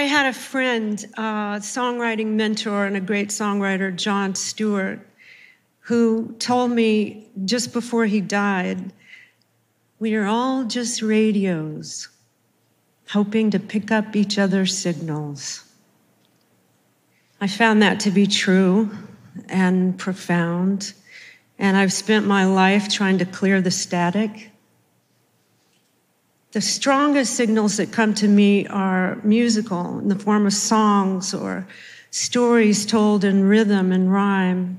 I had a friend, uh, songwriting mentor, and a great songwriter, John Stewart, who told me just before he died, We are all just radios, hoping to pick up each other's signals. I found that to be true and profound, and I've spent my life trying to clear the static the strongest signals that come to me are musical in the form of songs or stories told in rhythm and rhyme.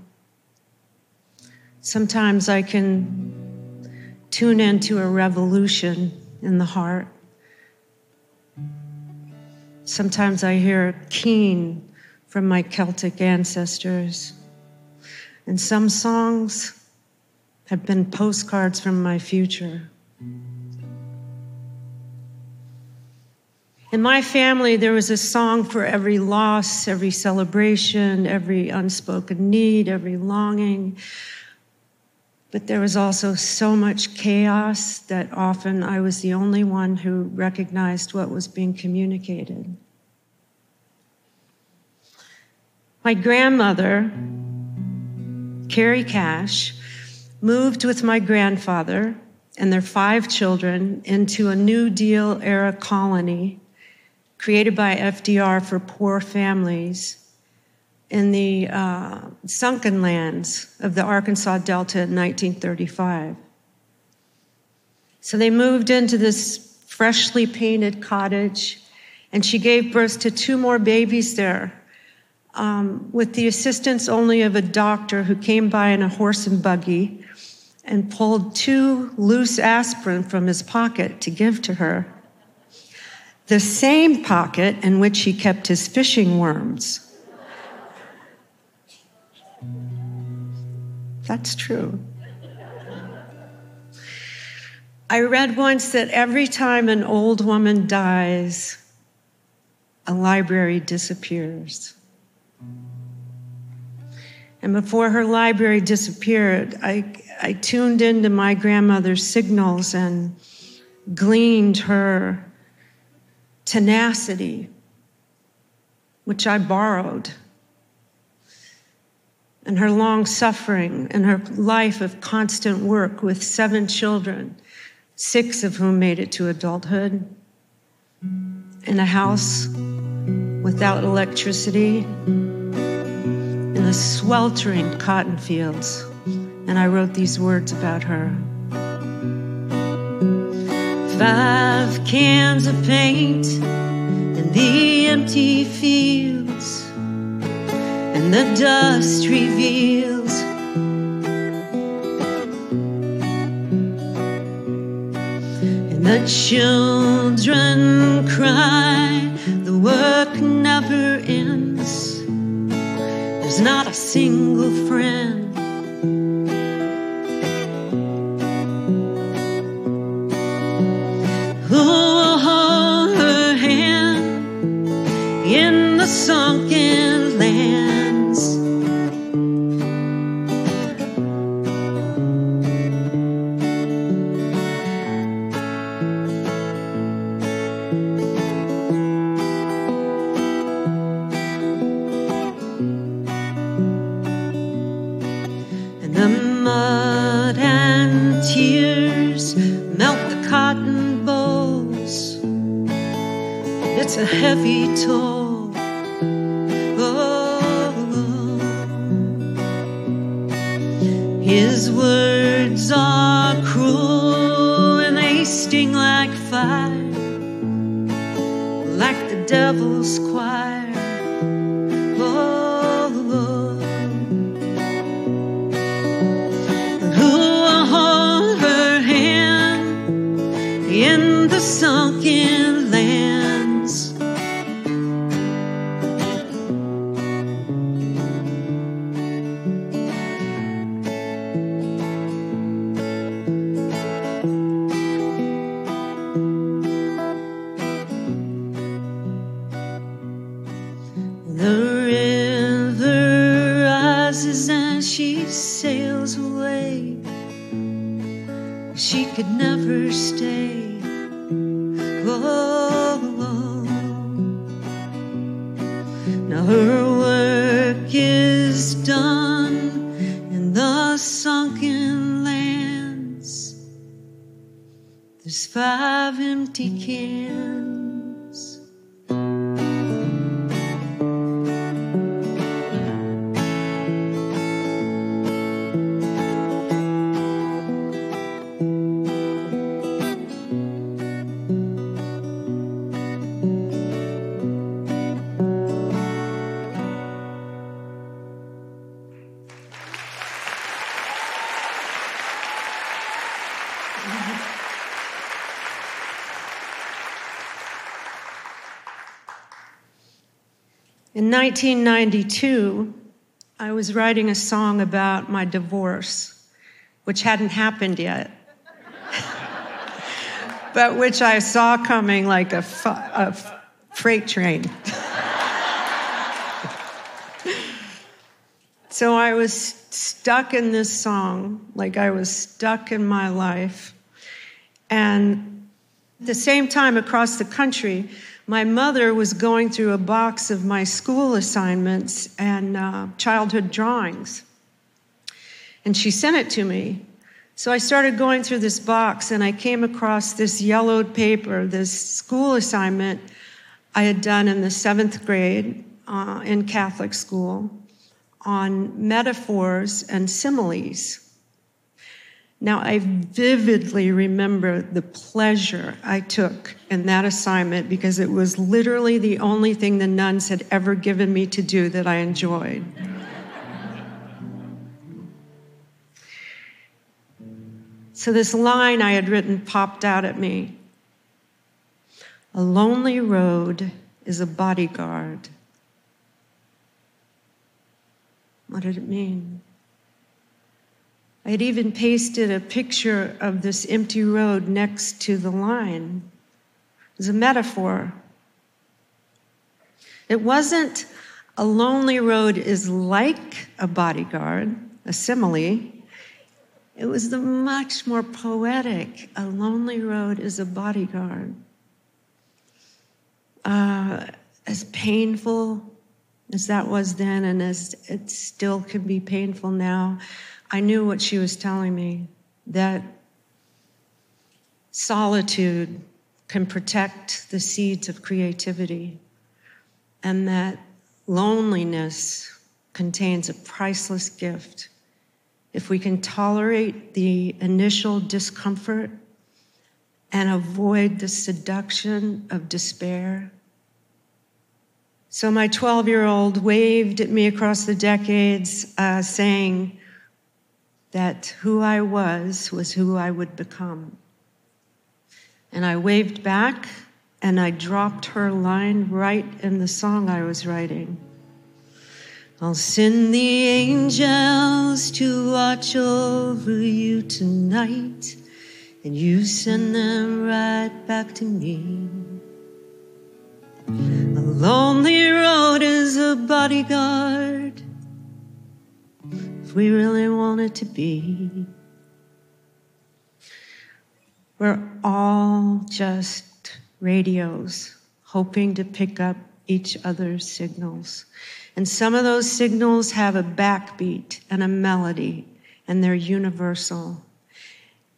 Sometimes I can tune into a revolution in the heart. Sometimes I hear keen from my Celtic ancestors. And some songs have been postcards from my future. In my family, there was a song for every loss, every celebration, every unspoken need, every longing. But there was also so much chaos that often I was the only one who recognized what was being communicated. My grandmother, Carrie Cash, moved with my grandfather and their five children into a New Deal era colony created by FDR for poor families in the uh, sunken lands of the Arkansas Delta in 1935. So they moved into this freshly painted cottage, and she gave birth to two more babies there. Um, with the assistance only of a doctor who came by in a horse and buggy and pulled two loose aspirin from his pocket to give to her the same pocket in which he kept his fishing worms. That's true. I read once that every time an old woman dies, a library disappears. And before her library disappeared, I, I tuned into my grandmother's signals and gleaned her tenacity, which I borrowed, and her long suffering and her life of constant work with seven children, six of whom made it to adulthood, in a house without electricity, in the sweltering cotton fields. And I wrote these words about her. Five cans of paint in the empty fields, and the dust reveals. And the children cry, the work never ends. There's not a single friend. His words are cruel and they sting like fire, like the devil's choir. Oh, Lord. Who will hold her hand in the sun? Five empty cans. In 1992, I was writing a song about my divorce, which hadn't happened yet, but which I saw coming like a, freight train. so I was stuck in this song, like I was stuck in my life. And at the same time, across the country, my mother was going through a box of my school assignments and uh, childhood drawings. And she sent it to me. So I started going through this box and I came across this yellowed paper, this school assignment I had done in the seventh grade uh, in Catholic school on metaphors and similes. Now, I vividly remember the pleasure I took in that assignment because it was literally the only thing the nuns had ever given me to do that I enjoyed. so, this line I had written popped out at me A lonely road is a bodyguard. What did it mean? I had even pasted a picture of this empty road next to the line. Was a metaphor. It wasn't a lonely road is like a bodyguard, a simile. It was the much more poetic. A lonely road is a bodyguard. Uh, as painful as that was then, and as it still can be painful now, I knew what she was telling me that solitude can protect the seeds of creativity, and that loneliness contains a priceless gift. If we can tolerate the initial discomfort and avoid the seduction of despair. So, my 12 year old waved at me across the decades, uh, saying, that who I was was who I would become. And I waved back and I dropped her line right in the song I was writing. I'll send the angels to watch over you tonight, and you send them right back to me. A lonely road is a bodyguard we really want it to be. We're all just radios hoping to pick up each other's signals. And some of those signals have a backbeat and a melody, and they're universal.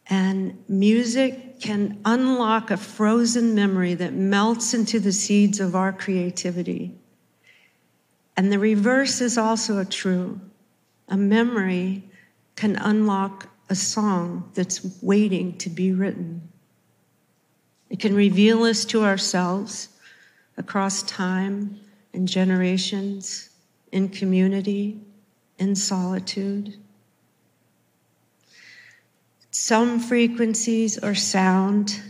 And music can unlock a frozen memory that melts into the seeds of our creativity. And the reverse is also true a memory can unlock a song that's waiting to be written. It can reveal us to ourselves across time and generations, in community, in solitude. Some frequencies are sound,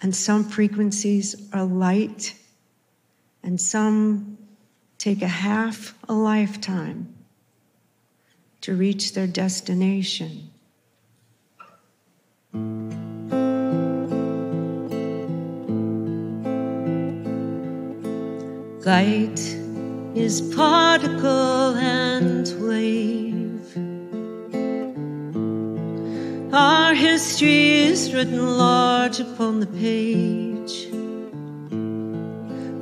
and some frequencies are light, and some take a half a lifetime to reach their destination. Light is particle and wave. Our history is written large upon the page.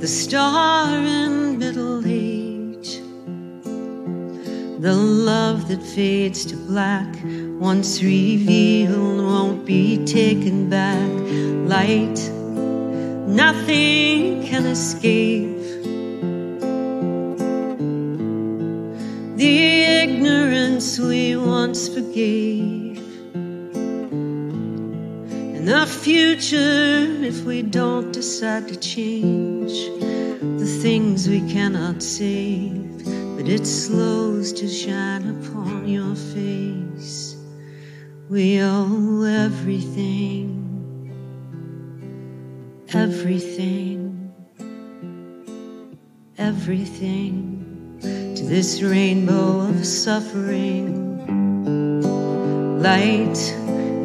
The star in middle age The love that fades to black, once revealed, won't be taken back. Light, nothing can escape. The ignorance we once forgave. And the future, if we don't decide to change the things we cannot save, but it slows to shine upon your face. We owe everything, everything, everything to this rainbow of suffering. Light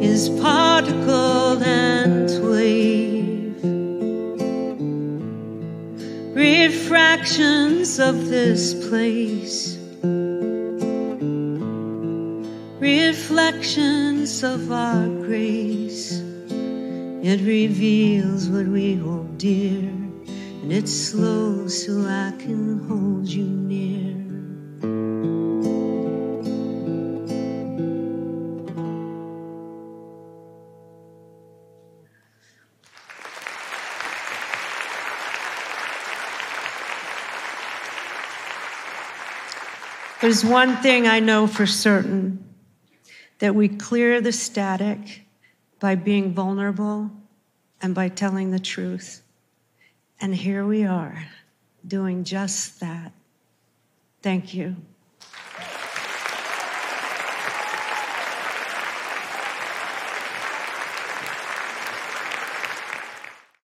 is particle and refractions of this place, reflections of our grace. It reveals what we hold dear, and it slows so I can hold you near. There's one thing I know for certain that we clear the static by being vulnerable and by telling the truth. And here we are doing just that. Thank you.